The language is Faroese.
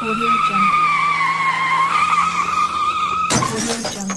og hyrjan og hyrjan